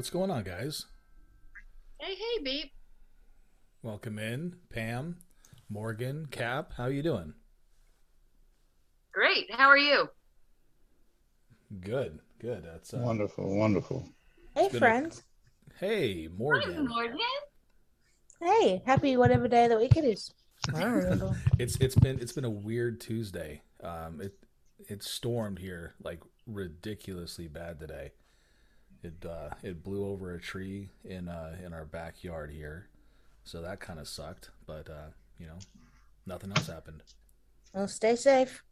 What's going on, guys? Hey, hey, Beep. Welcome in, Pam, Morgan, Cap. How you doing? Great. How are you? Good, good. That's uh, Wonderful, wonderful. Hey, been a- friends. hey, Hi, Morgan. Morgan. Hey, happy whatever day of the week it is. I don't remember. It's it's been it's been a weird Tuesday. Um, it it stormed here like ridiculously bad today. It uh, it blew over a tree in uh, in our backyard here, so that kind of sucked. But uh, you know, nothing else happened. well, stay safe.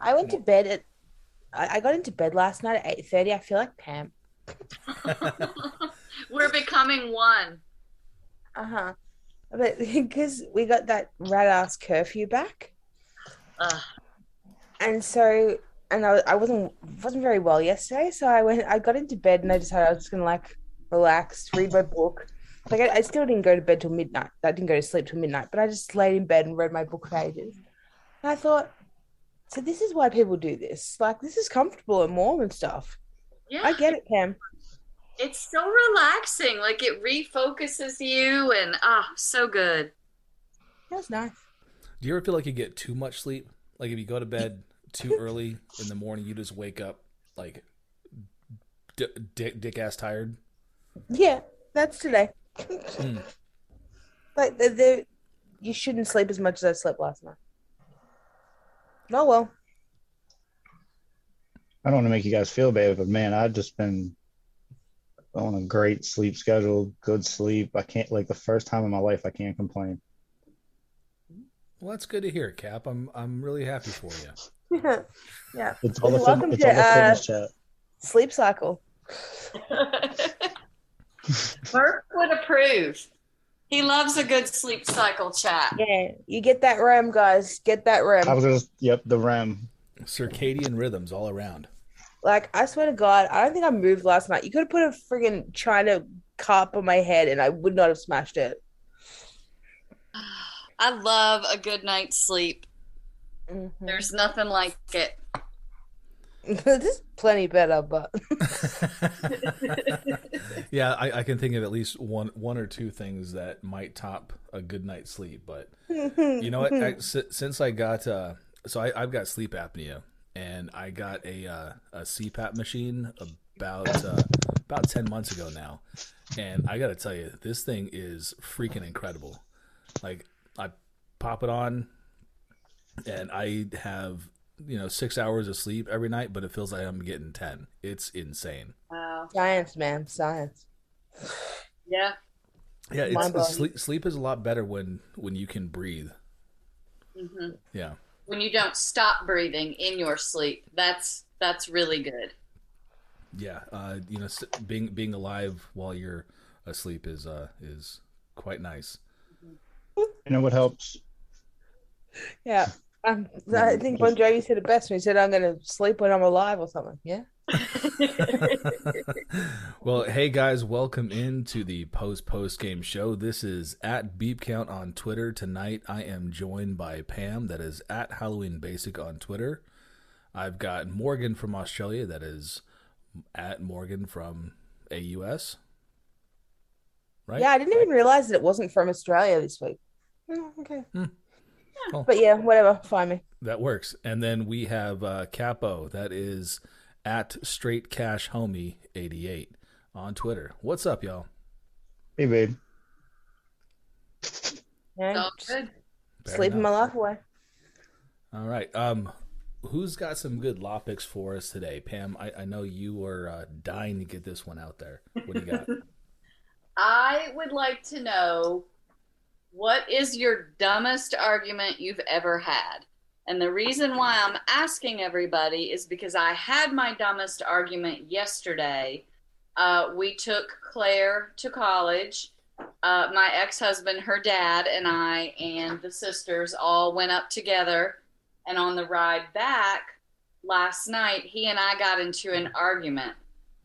I went to bed at. I, I got into bed last night at eight thirty. I feel like Pam. We're becoming one. Uh huh. But because we got that rat ass curfew back, Ugh. And so and I, I wasn't wasn't very well yesterday, so I went. I got into bed and I decided I was just gonna like relax, read my book. Like I, I still didn't go to bed till midnight. I didn't go to sleep till midnight, but I just laid in bed and read my book pages. And I thought, so this is why people do this. Like this is comfortable and warm and stuff. Yeah. I get it, Pam. It's so relaxing. Like it refocuses you and ah, so good. That's nice. Do you ever feel like you get too much sleep? Like if you go to bed too early in the morning, you just wake up like d- dick dick ass tired. Yeah, that's today. Hmm. Like the, the you shouldn't sleep as much as I slept last night. Oh well. I don't want to make you guys feel bad, but man, I've just been on a great sleep schedule, good sleep. I can't like the first time in my life I can't complain. Well, that's good to hear, Cap. I'm I'm really happy for you. Yeah. yeah. It's all the Welcome it's to, all the uh, chat. Sleep cycle. Burke would approve. He loves a good sleep cycle chat. Yeah. You get that REM, guys. Get that REM. I REM. was just yep, the REM. Circadian rhythms all around. Like, I swear to God, I don't think I moved last night. You could have put a friggin' China cup on my head and I would not have smashed it. I love a good night's sleep. Mhm. There's nothing like it. this is plenty better, but yeah, I, I can think of at least one one or two things that might top a good night's sleep. But you know what? I, since I got uh, so I, I've got sleep apnea, and I got a uh, a CPAP machine about uh, about ten months ago now, and I got to tell you, this thing is freaking incredible. Like I pop it on, and I have you know six hours of sleep every night, but it feels like I'm getting ten. It's insane. Wow. science, man, science. Yeah. Yeah, it's, Mind-blowing. sleep sleep is a lot better when when you can breathe. hmm Yeah, When you don't stop breathing in your sleep, that's that's really good. yeah. Uh, you know, being being alive while you're asleep is uh is quite nice. You know what helps? Yeah. Um, I think Bon Jovi said it best when he said, I'm going to sleep when I'm alive or something. Yeah. Well, hey guys, welcome into the post post game show. This is at Beep Count on Twitter. Tonight, I am joined by Pam, that is at Halloween Basic on Twitter. I've got Morgan from Australia, that is at Morgan from AUS. Right? Yeah, I didn't even realize that it wasn't from Australia this week. Oh, okay. Hmm. Well- But yeah, whatever. Find me. That works. And then we have uh, Capo. That is at Straight Cash Homie 88 on Twitter. What's up, y'all? Hey babe. Yeah, good. Sleeping my life away. All right. Um, who's got some good law picks for us today? Pam, I, I know you were uh, dying to get this one out there. What do you got? I would like to know what is your dumbest argument you've ever had? And the reason why I'm asking everybody is because I had my dumbest argument yesterday. Uh, we took Claire to college. Uh, my ex husband, her dad, and I, and the sisters all went up together. And on the ride back last night, he and I got into an argument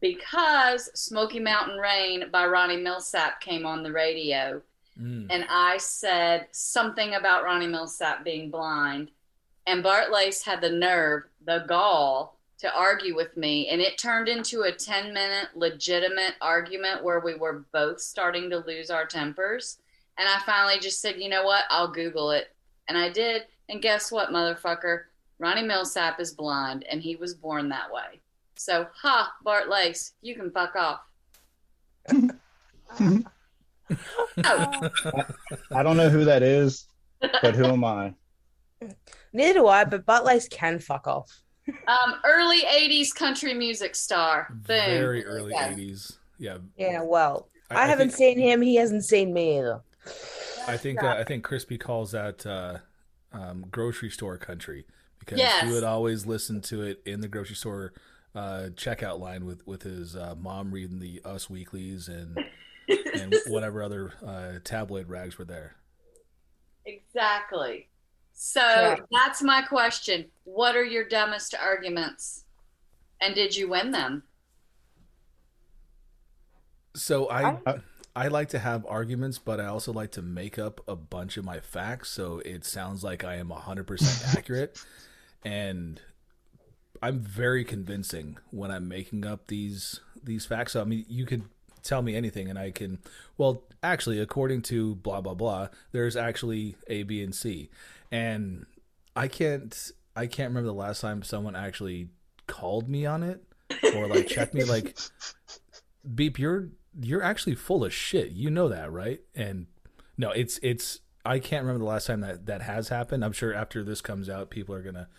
because Smoky Mountain Rain by Ronnie Milsap came on the radio. Mm. And I said something about Ronnie Milsap being blind. And Bart Lace had the nerve, the gall, to argue with me, and it turned into a 10 minute legitimate argument where we were both starting to lose our tempers. And I finally just said, you know what? I'll Google it. And I did. And guess what, motherfucker? Ronnie Milsap is blind, and he was born that way. So, ha, Bart Lace, you can fuck off. I don't know who that is, but who am I? Neither do I, but Butt Lace can fuck off. um, early 80s country music star. Boom. Very early Yeah. '80s. Yeah, Yeah, well, I, I haven't think- seen him. He hasn't seen me either. I think uh, I think Crispy calls that uh, um, grocery store country because Yes. he would always listen to it in the grocery store uh, checkout line with with his uh, mom reading the Us Weeklies and and whatever other uh, tabloid rags were there. Exactly. So Yeah. that's my question. What are your dumbest arguments? And did you win them? So I I- I like to have arguments, but I also like to make up a bunch of my facts so it sounds like I am 100% accurate. And I'm very convincing when I'm making up these these facts. So, I mean, you could tell me anything and I can well, actually according to blah blah blah, there's actually A, B and C. And I can't I can't remember the last time someone actually called me on it or like checked me like beep you're you're actually full of shit. You know that right? And no it's it's i can't remember the last time that that has happened. I'm sure after this comes out people are gonna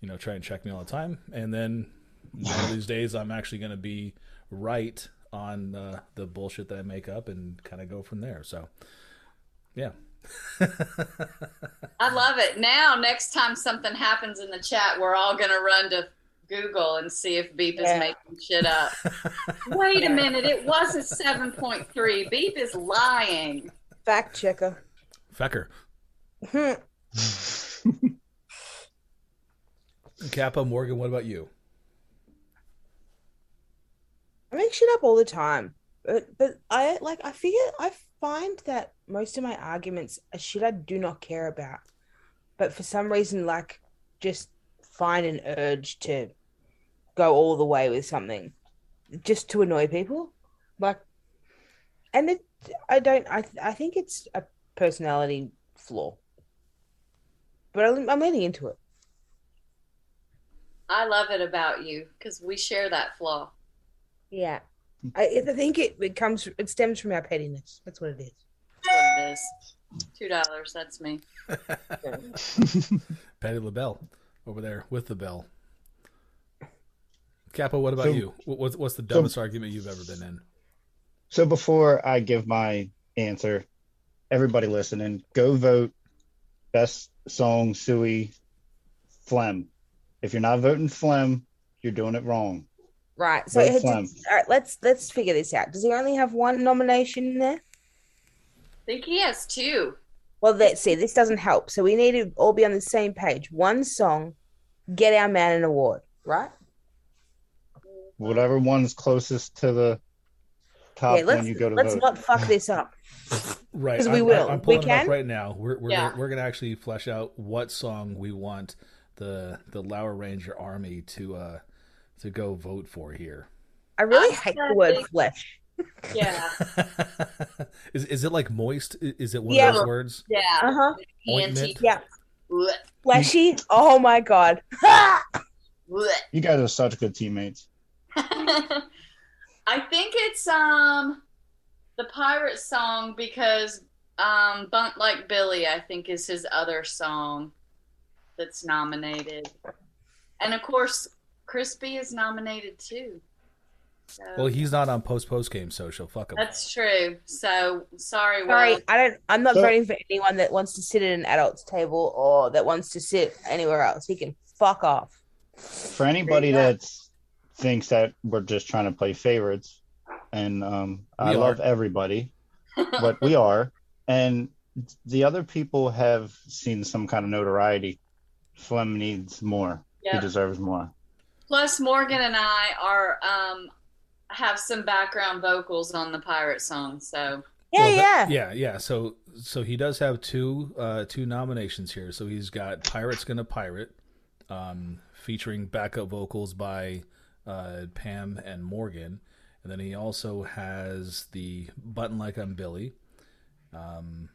you know try and check me all the time. And then one of these days i'm actually gonna be right on uh, the bullshit that i make up and kind of go from there so yeah I love it. Now, next time something happens in the chat, we're all going to run to Google and see if Beep is making shit up. Wait a minute. It was a 7.3. Beep is lying. Fact checker. fecker Hmm. kappa morgan what about you I make shit up all the time, but but I like I figure I find that most of my arguments are shit I do not care about, but for some reason like just find an urge to go all the way with something, just to annoy people, like, and it I don't I I think it's a personality flaw, but I'm, I'm leaning into it. I love it about you because we share that flaw. Yeah, I I think it it comes it stems from our pettiness. That's what it is. That's what it is. Two dollars. That's me. patty labelle over there with the bell kappa what about So- you What- what's, what's the dumbest argument you've ever been in So before I give my answer, everybody listening, go vote best song Suey Phlegm. If you're not voting Phlegm, you're doing it wrong. Right. So Vote it's- all right, let's let's figure this out. Does he only have one nomination in there? I think he has two. Well, let's see. This doesn't help. So we need to all be on the same page. One song, get our man an award. Right. Whatever one's closest to the top yeah. Let's when you go to let's vote. not fuck this up. Right. 'Cause we I'm- will. I'm, We pulling it can? up right now. We're we're Yeah. gonna, we're gonna actually flesh out what song we want the the Lower Ranger Army to uh to go vote for here. I really I'm hate the word sorry. flesh. Yeah. is is it like moist? Is it one Yeah. of those words? Yeah. Uh huh. Yeah. Blech, Fleshy. Oh my god. You guys are such good teammates. I think it's um the pirate song because um Bunt Like Billy I think is his other song that's nominated. And of course Crispy is nominated too. So Well, he's not on post post game social. Fuck him. that's true. So sorry, Will. Sorry, I don't. I'm not So- voting for anyone that wants to sit at an adult's table or that wants to sit anywhere else. He can fuck off. For anybody that thinks that we're just trying to play favorites, and um, I are. love everybody, but we are, and the other people have seen some kind of notoriety. Flem needs more. He deserves more. Plus Morgan and I are um have some background vocals on the pirate song, so Yeah, Well, yeah. that- yeah, yeah. So so he does have two uh two nominations here. So he's got Pirates Gonna Pirate, um, featuring backup vocals by uh, Pam and Morgan. And then he also has the Button Like I'm Billy. Um,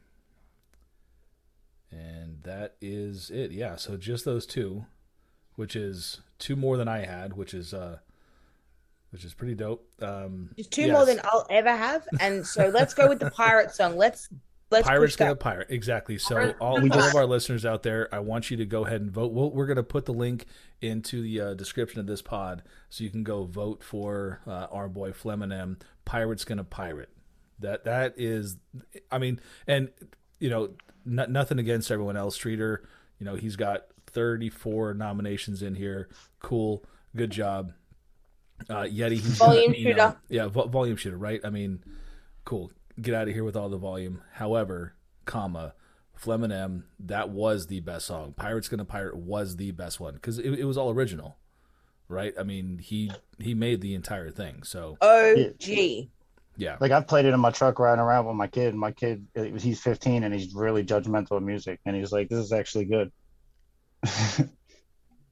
and that is it. Yeah, so just those two, which is two more than I had, which is uh, which is pretty dope. Um, It's two yes. more than I'll ever have, and so let's go with the pirate song. Let's let's Pirates push gonna pirate exactly. So all, all of our listeners out there, I want you to go ahead and vote. We'll, we're gonna put the link into the uh, description of this pod, so you can go vote for uh, our boy Fleminem. Pirates gonna pirate. That that is, I mean, and you know, no, nothing against everyone else. Streeter, you know, he's got 34 nominations in here. Cool, good job. Uh, Yeti, he's Volume you know, shooter. yeah, vo- volume shooter, right? I mean, cool. Get out of here with all the volume. However, comma, Flem and M, that was the best song. Pirates Gonna Pirate was the best one because it, it was all original, right? I mean, he he made the entire thing. So Oh, gee. yeah, Like I've played it in my truck riding around with my kid. My kid, he's 15 and he's really judgmental of music, and he's like, "This is actually good."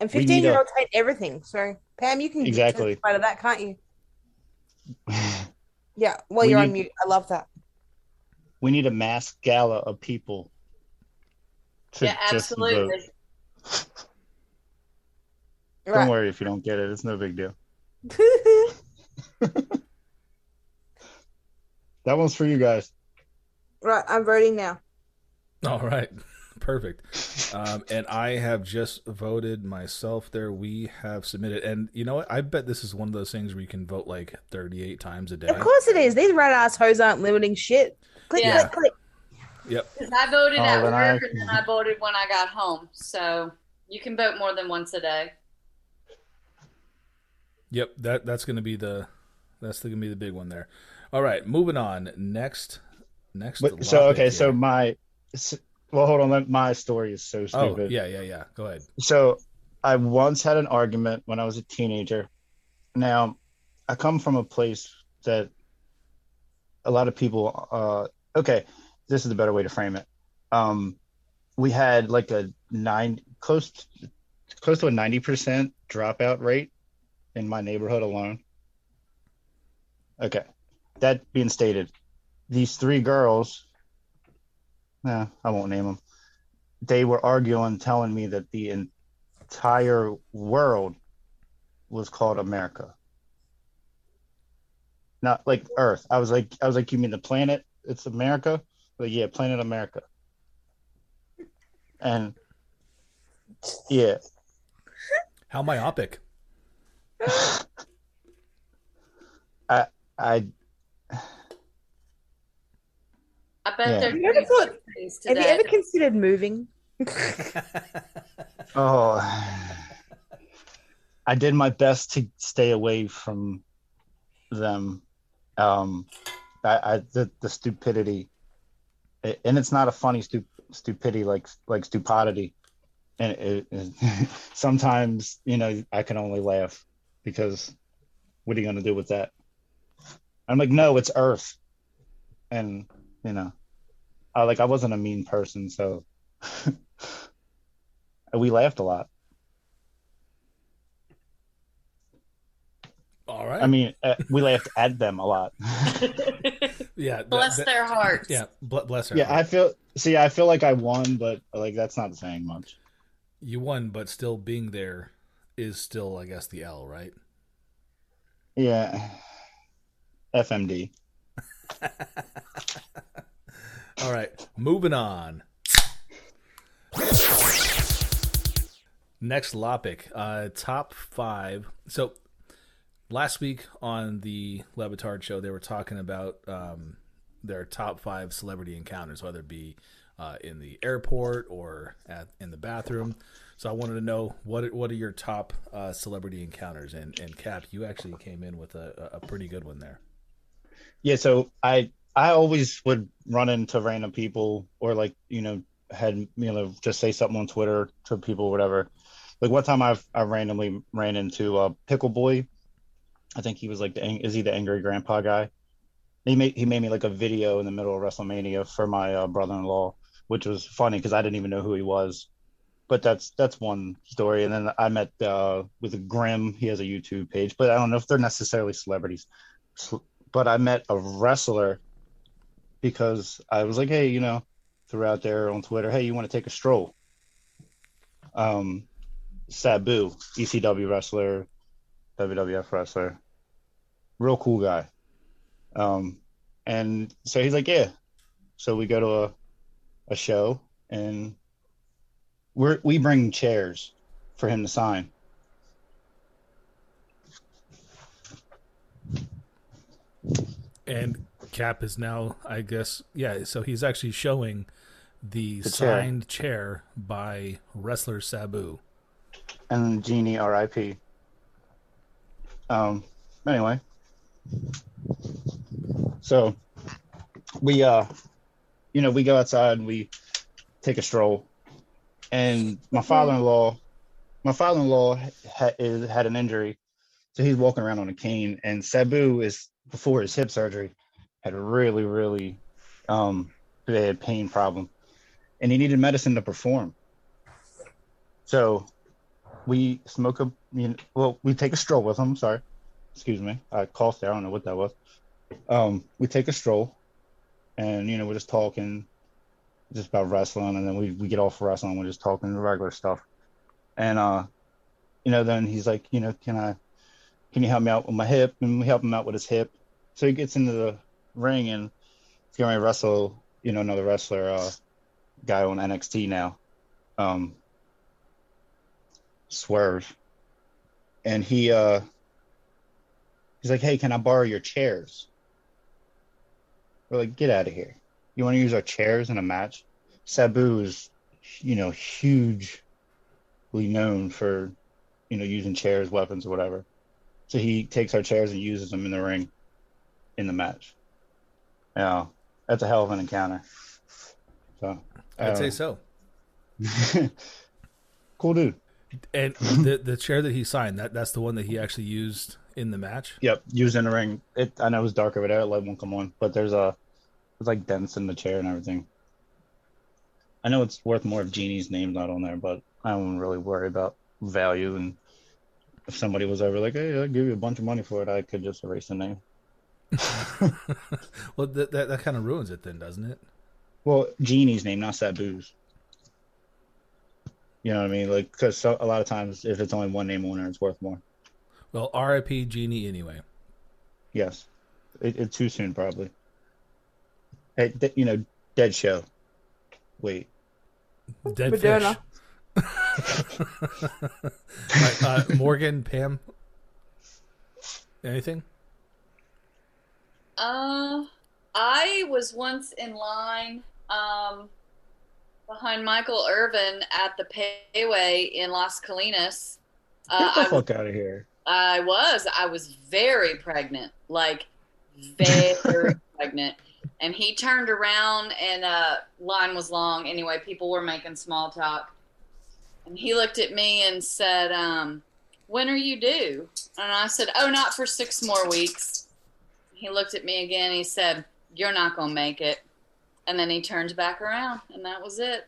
And We need 15 a- year olds hate everything. So, Pam, you can Exactly. testify to that, can't you? Yeah. Well, We you're on mute. I love that. we need a mass gala of people. To Yeah, just vote. absolutely. Don't Right. worry if you don't get it; it's no big deal. That one's for you guys. right. I'm voting now. all right, perfect. Um, and I have just voted myself. There, we have submitted, and you know what? I bet this is one of those things where you can vote like 38 times a day. Of course it is. These rat ass hoes aren't limiting shit. Click, Yeah. click, click. Yep. Because I voted Oh, at work I- and then I voted when I got home. So you can vote more than once a day. Yep, that that's going to be the that's going to be the big one there. All right, moving on. Next, next. But, so topic okay, so my s- well, hold on. My story is so stupid. oh stupid. yeah, yeah, yeah. Go ahead. So I once had an argument when I was a teenager. Now, I come from a place that a lot of people uh okay, this is the better way to frame it. Um we had like a nine close close to a 90% dropout rate in my neighborhood alone. Okay. That being stated, these three girls, nah, I won't name them. They were arguing, telling me that the entire world was called America. Not like Earth. I was like, I was like, you mean the planet? It's America? Like, yeah, planet America. And yeah, How myopic. I I bet Yeah. they're Have you ever thought- things Have you ever considered moving? oh, I did my best to stay away from them. Um, I, I the the stupidity, A- and it's not a funny stu- stupidity like like stupidity, and it, it, sometimes you know I can only laugh because what are you gonna do with that? I'm like, no, it's Earth, and you know, I like I wasn't a mean person, so we laughed a lot. All right. I mean, uh, we laughed at them a lot. yeah. that- Bless that- their hearts. Yeah. bl- Bless her. yeah, I feel. See, I feel like I won, but like that's not saying much. you won, but still being there is still, I guess, the L, right? Yeah, FMD. All right, moving on. Next topic, uh, top five. So last week on the LeBatard show, they were talking about um, their top five celebrity encounters, whether it be uh, in the airport or at in the bathroom. So I wanted to know what what are your top uh, celebrity encounters? And and Cap, you actually came in with a, a pretty good one there. Yeah, so I I always would run into random people or like you know had you know just say something on Twitter to people or whatever. Like one time I've I randomly ran into uh, Pickle Boy. I think he was like the is he the angry grandpa guy? He made he made me like a video in the middle of WrestleMania for my uh, brother-in-law, which was funny because I didn't even know who he was. but that's that's one story. And then I met uh, with Grim. He has a YouTube page, but I don't know if they're necessarily celebrities. But I met a wrestler because I was like, hey, you know, threw out there on Twitter, hey, you want to take a stroll? Um, Sabu, ECW wrestler, WWF wrestler, real cool guy. Um, and so he's like, yeah. So we go to a, a show and we're, we bring chairs for him to sign. And Cap is now, I guess, yeah. So he's actually showing the, The chair. signed chair. by wrestler Sabu. and Genie RIP. Um anyway. So we uh you know, we go outside and we take a stroll. And my father-in-law my father-in-law ha- is, had an injury. So he's walking around on a cane and Sabu is before his hip surgery had a really really um bad pain problem and he needed medicine to perform. So we smoke a you know, well we take a stroll with him sorry excuse me i coughed there i don't know what that was. Um we take a stroll and you know we're just talking just about wrestling and then we, we get off wrestling we're just talking regular stuff. And uh you know then he's like you know can i can you help me out with my hip? And we help him out with his hip. So he gets into the ring and going to wrestle you know another wrestler uh guy on nxt now um Swerve. And he uh he's like, Hey, can I borrow your chairs? We're like, get out of here. You want to use our chairs in a match? Sabu is, you know, hugely known for, you know, using chairs, weapons, or whatever. So he takes our chairs and uses them in the ring in the match. Yeah. That's a hell of an encounter. So I'd say so. cool dude. And the the chair that he signed, that that's the one that he actually used in the match. Yep, used in the ring. It I know it was dark over there. Light won't come on, but there's a it's like dents in the chair and everything. I know it's worth more if Genie's name's not on there, but I don't really worry about value. And if somebody was ever like, "Hey, I'll give you a bunch of money for it," I could just erase the name. Well, that that, that kind of ruins it then, doesn't it? Well, Genie's name, not Sabu's. You know what I mean? Like, because so, a lot of times, if it's only one name on there, it's worth more. Well, R.I.P. Genie anyway. Yes, it, it's too soon, probably. Hey, th- you know, dead show. Wait, Dead Moderna. fish. Right, uh, Morgan, Pam, anything? Uh, I was once in line um, behind Michael Irvin at the Pei Wei in Las Colinas. Uh, get the I, fuck out of here. I was. I was very pregnant, like very pregnant. And he turned around, and uh, line was long. Anyway, people were making small talk, and he looked at me and said, um, "When are you due?" And I said, "Oh, not for six more weeks." He looked at me again. He said, "You're not gonna make it." And then he turned back around, and that was it.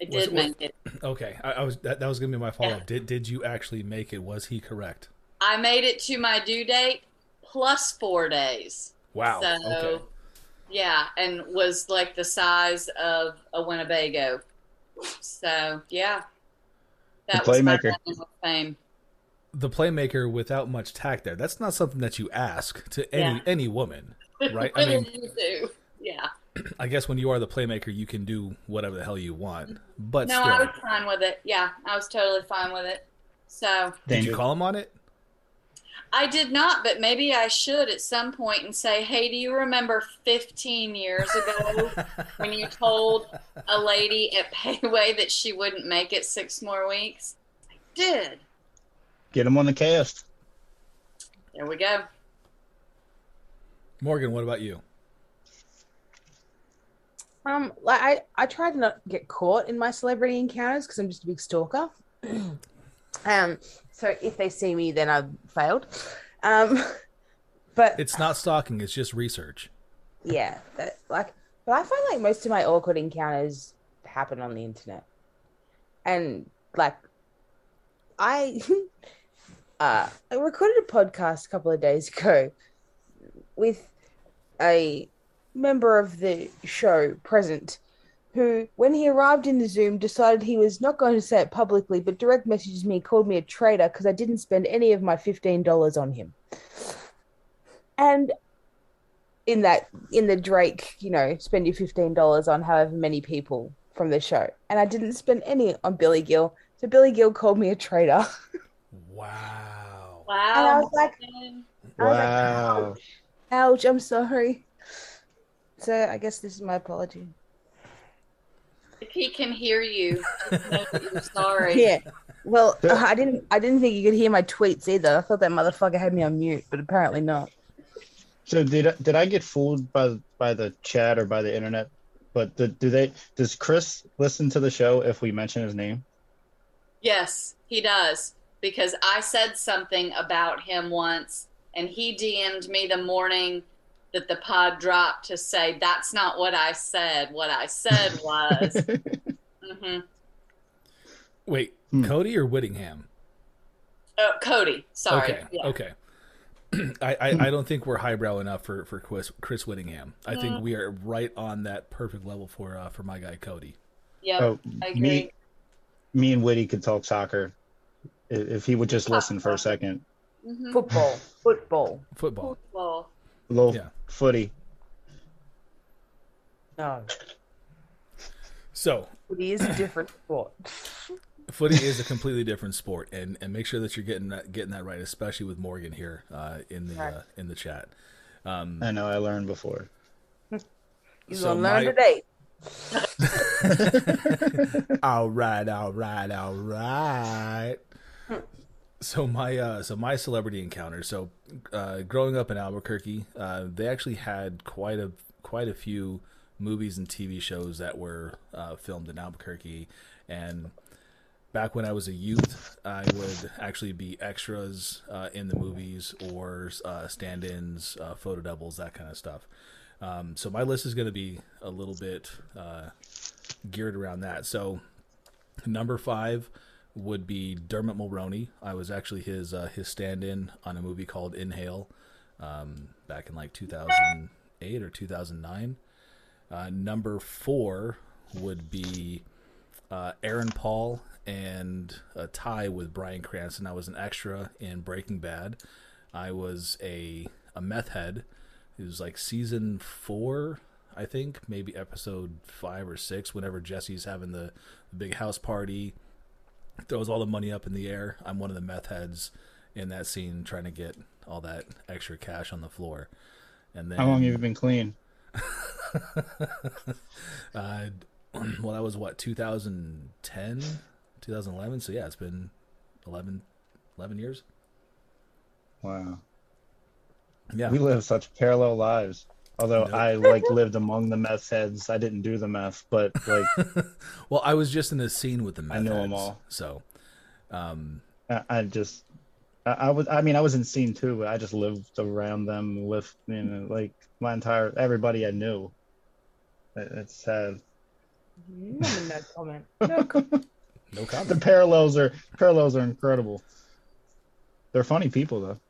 I Was- did was- make it. Okay, I, I was that, that was gonna be my follow up. Did did you actually make it? Was he correct? I made it to my due date plus four days. Wow. So, okay. yeah, and was like the size of a Winnebago. So, yeah. That The was my playmaker. moment of fame. The playmaker without much tact there. That's not something that you ask to any Yeah. any woman. Right, I mean- did you do? Yeah. I guess when you are the playmaker, you can do whatever the hell you want. But No, still, I was fine with it. Yeah, I was totally fine with it. So, did you Danger. call him on it? I did not, but maybe I should at some point and say, hey, do you remember 15 years ago when you told a lady at Pei Wei that she wouldn't make it six more weeks? I did. Get him on the cast. There we go. Morgan, what about you? Um, like I, I try to not get caught in my celebrity encounters because I'm just a big stalker. um, so if they see me, then I've failed. Um, but It's not stalking; it's just research. yeah, that, like, but I find like most of my awkward encounters happen on the internet. and like I uh I recorded a podcast a couple of days ago with a member of the show present who when he arrived in the zoom decided he was not going to say it publicly but direct messaged me called me a traitor because i didn't spend any of my $15 on him. And in that in the drake you know spend your $15 on however many people from the show. And i didn't spend any on billy gill so billy gill called me a traitor Wow. Wow. And I was like- Morgan. I was like, Wow. ouch i'm sorry so i guess this is my apology if he can hear you, just know sorry. Yeah. Well, uh, I didn't. I didn't think you could hear my tweets either. I thought that motherfucker had me on mute, but apparently not. So did I- did I get fooled by by the chat or by the internet? But the, do they? Does Chris listen to the show if we mention his name? Yes, he does. Because I said something about him once, and he DM'd me the morning that the pod dropped to say, That's not what I said. What I said was. hmm Wait, Hmm. Cody or Whittingham? Oh, Cody. Sorry. Okay. Yeah. Okay. I, I, I don't think we're highbrow enough for, for Chris, Chris Whittingham. I think Mm. we are right on that perfect level for uh, for my guy Cody. Yeah, oh, I agree. me, me and Whitty could talk soccer i- if he would just listen for a second. Mhm. Football. Football. Football. Well, A little Yeah. footy. No. So It is a different sport. footy is a completely different sport, and, and make sure that you're getting that getting that right, especially with Morgan here uh, in the Right. uh, in the chat. Um, I know I learned before. You So gonna learn my- today. all right, all right, all right. So my uh, so my celebrity encounter. So uh, growing up in Albuquerque, uh, they actually had quite a quite a few movies and TV shows that were uh, filmed in Albuquerque. And back when I was a youth, I would actually be extras uh, in the movies or uh, stand-ins, photo doubles, that kind of stuff. Um, so my list is going to be a little bit geared around that. So number five would be Dermot Mulroney. I was actually his uh, his stand-in on a movie called Inhale um, back in like 2008 or 2009. Uh, number four would be uh, Aaron Paul and a tie with Bryan Cranston. I was an extra in Breaking Bad. I was a a meth head. It was like season four, I think, maybe episode five or six. Whenever Jesse's having the, the big house party, throws all the money up in the air. I'm one of the meth heads in that scene, trying to get all that extra cash on the floor. And then How long have you been clean? uh, well, that was what 2010, 2011. So yeah, it's been 11, 11 years. Wow. Yeah, We live such parallel lives. Although Nope. I like lived among the meth heads, I didn't do the meth, but like well, I was just in the scene with the meth I know 'em heads, all. So, um, I, I just I, I was I mean I was in scene too, but I just lived around them with you know like my entire everybody I knew. It- It's sad. No, no comment. No comment. no The parallels are parallels are incredible. They're funny people though.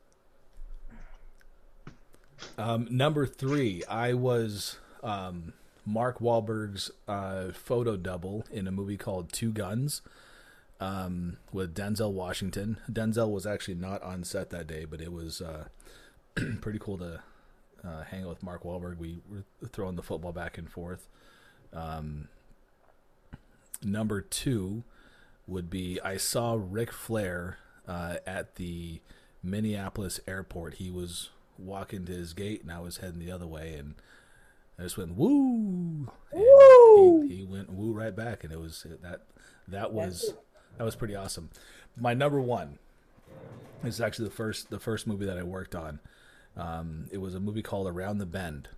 Um, number three, I was um, Mark Wahlberg's uh, photo double in a movie called Two Guns um, with Denzel Washington. Denzel was actually not on set that day, but it was uh, pretty cool to uh, hang out with Mark Wahlberg. We were throwing the football back and forth. Um, number two would be I saw Ric Flair uh, at the Minneapolis airport. He was walking to his gate, and I was heading the other way, and I just went woo. Woo! He, he went woo right back, and it was that that was that was pretty awesome. My number one is actually the first the first movie that I worked on. Um, it was a movie called Around the Bend,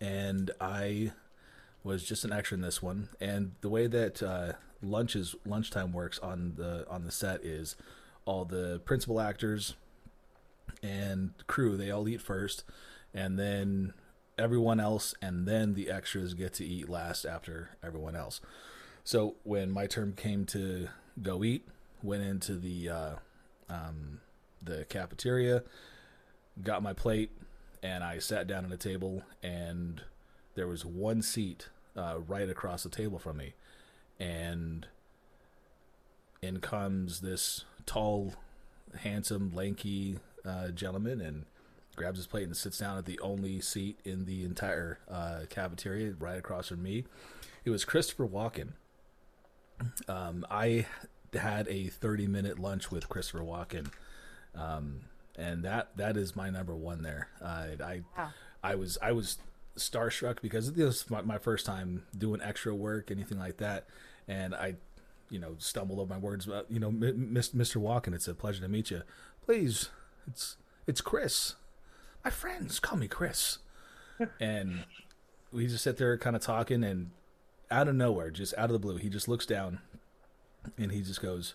and I was just an extra in this one. And the way that uh, lunches lunchtime works on the on the set is all the principal actors and crew they all eat first, and then everyone else, and then the extras get to eat last after everyone else. So when my turn came to go eat, went into the uh, um, the cafeteria, got my plate, and I sat down at a table, and there was one seat uh, right across the table from me, and in comes this tall, handsome, lanky uh, gentleman, and grabs his plate and sits down at the only seat in the entire uh, cafeteria, right across from me. It was Christopher Walken. Um, I had a 30 minute lunch with Christopher Walken. Um, and that that is my number one there. Uh, I Wow. I was I was starstruck because this was my, my first time doing extra work, anything like that, and I, you know, stumbled over my words. But you know, M- Mr. Walken, it's a pleasure to meet you. Please, it's it's Chris. My friends call me Chris, and we just sit there kind of talking, and out of nowhere, just out of the blue, he just looks down, and he just goes,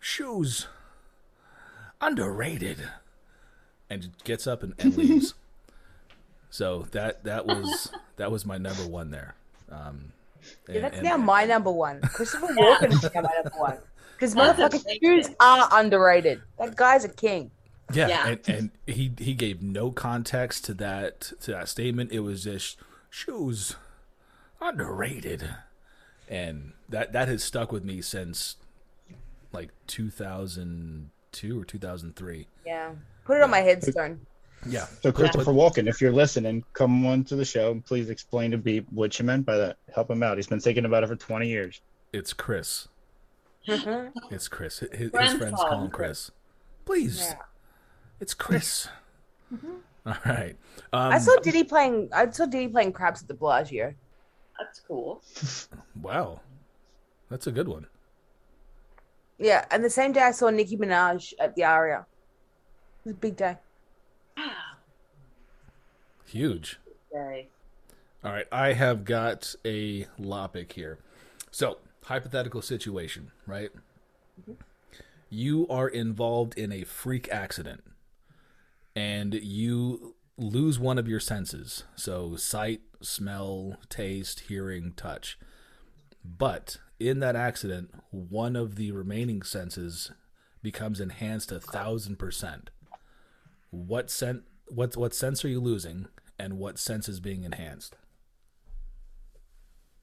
"Shoes, underrated," and just gets up and, and leaves. So that that was that was my number one there. Um, Yeah, and- that's and- now my number one. Christopher Walken is now my number one. Because That's motherfucking shoes are underrated. That guy's a king. Yeah, Yeah. And, and he he gave no context to that to that statement. It was just shoes underrated, and that that has stuck with me since like 2002 or 2003. Yeah. Put it on my headstone. Yeah. So Christopher Walken, if you're listening, come on to the show and please explain to Beep what you meant by that. Help him out. He's been thinking about it for 20 years. It's Chris. Mhm. It's Chris. His, his Friends friends call call him him Chris. Please, Yeah. It's Chris. All right. Um, I saw Diddy playing. I saw Diddy playing craps at the Bellagio. That's cool. Wow, that's a good one. Yeah, and the same day I saw Nicki Minaj at the Aria. It was a big day. Wow. Huge. Yay. All right, I have got a lopic here. So, hypothetical situation, right? You are involved in a freak accident and you lose one of your senses. So, sight, smell, taste, hearing, touch. But in that accident, one of the remaining senses becomes enhanced a thousand percent. What sen- what what sense are you losing, and what sense is being enhanced?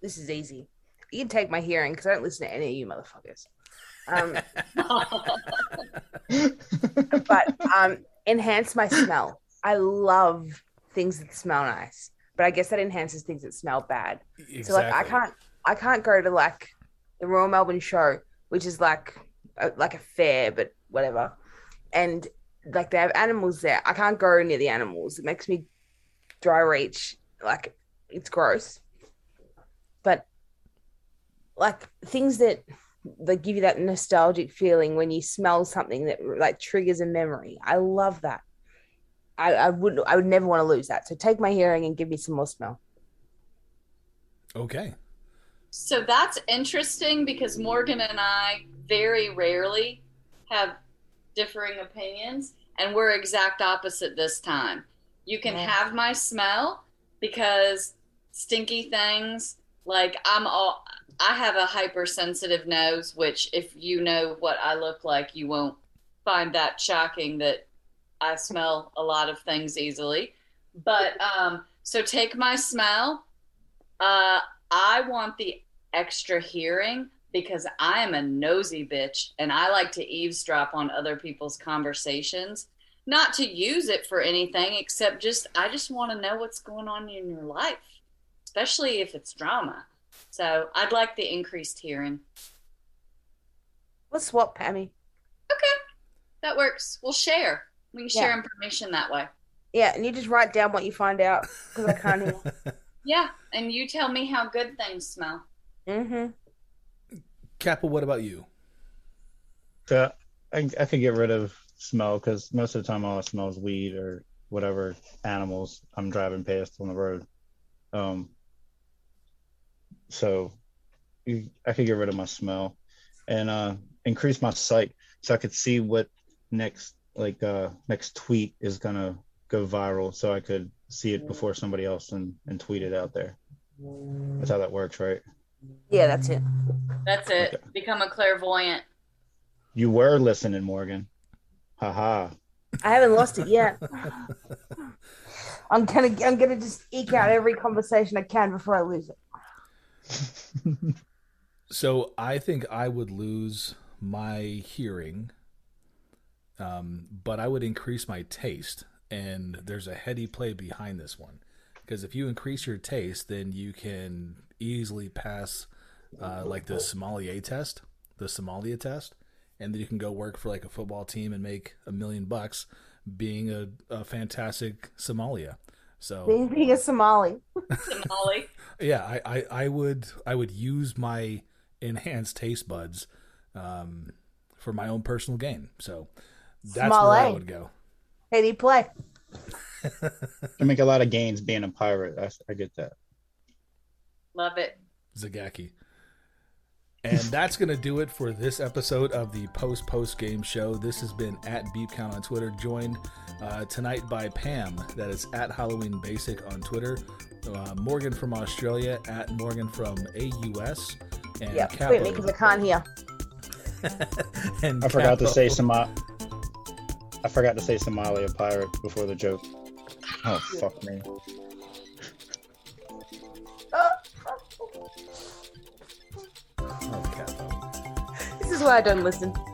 This is easy. You can take my hearing because I don't listen to any of you motherfuckers. Um, but um, enhance my smell. I love things that smell nice, but I guess that enhances things that smell bad. So like I can't I can't go to like the Royal Melbourne Show, which is like a, like a fair, but whatever, and like they have animals there. I can't go near the animals. It makes me dry reach. Like it's gross. But like things that that give you that nostalgic feeling when you smell something that like triggers a memory. I love that. I, I would I would never want to lose that. So take my hearing and give me some more smell. Okay. So that's interesting because Morgan and I very rarely have differing opinions, and we're exact opposite this time. You can Yeah. have my smell because stinky things like I'm all I have a hypersensitive nose, which if you know what I look like, you won't find that shocking that I smell a lot of things easily. But um, so take my smell. Uh, I want the extra hearing because I am a nosy bitch and I like to eavesdrop on other people's conversations. Not to use it for anything except just I just want to know what's going on in your life, especially if it's drama. So I'd like the increased hearing. Let's swap, Pammy. Okay, that works. We'll share. We can share Yeah. information that way. Yeah, and you just write down what you find out because I can't hear. Yeah, and you tell me how good things smell. mm-hmm. Kappa, what about you? So I, I could get rid of smell because most of the time all I smell is weed or whatever animals I'm driving past on the road. Um, so you- I could get rid of my smell and uh, increase my sight so I could see what next like uh, next tweet is gonna go viral so I could see it before somebody else and, and tweet it out there. That's how that works, right? Yeah, that's it. That's it. Become a clairvoyant. You were listening, Morgan. Haha. I haven't lost it yet. I'm gonna I'm gonna just eke out every conversation I can before I lose it. So I think I would lose my hearing, um, but I would increase my taste. And there's a heady play behind this one, because if you increase your taste, then you can easily pass uh, like the sommelier test, the Somalia test, and then you can go work for like a football team and make a million bucks being a, a fantastic sommelier. So Being, being a Somali. Molly. yeah, I, I, I would I would use my enhanced taste buds um, for my own personal gain. So that's where I Small A. would go. Heady play. I make a lot of gains being a pirate. I, I get that. Love it. Zagaki. And that's going to do it for this episode of the Post Post Game Show. This has been at Beep Count on Twitter, joined uh, tonight by Pam, that is at Halloween Basic on Twitter, uh, Morgan from Australia, at Morgan from AUS, and Yeah, Capo. wait me because I can't hear. and I forgot to Capo. say Soma. I forgot to say Somalia pirate before the joke. Oh fuck me. Why I don't listen.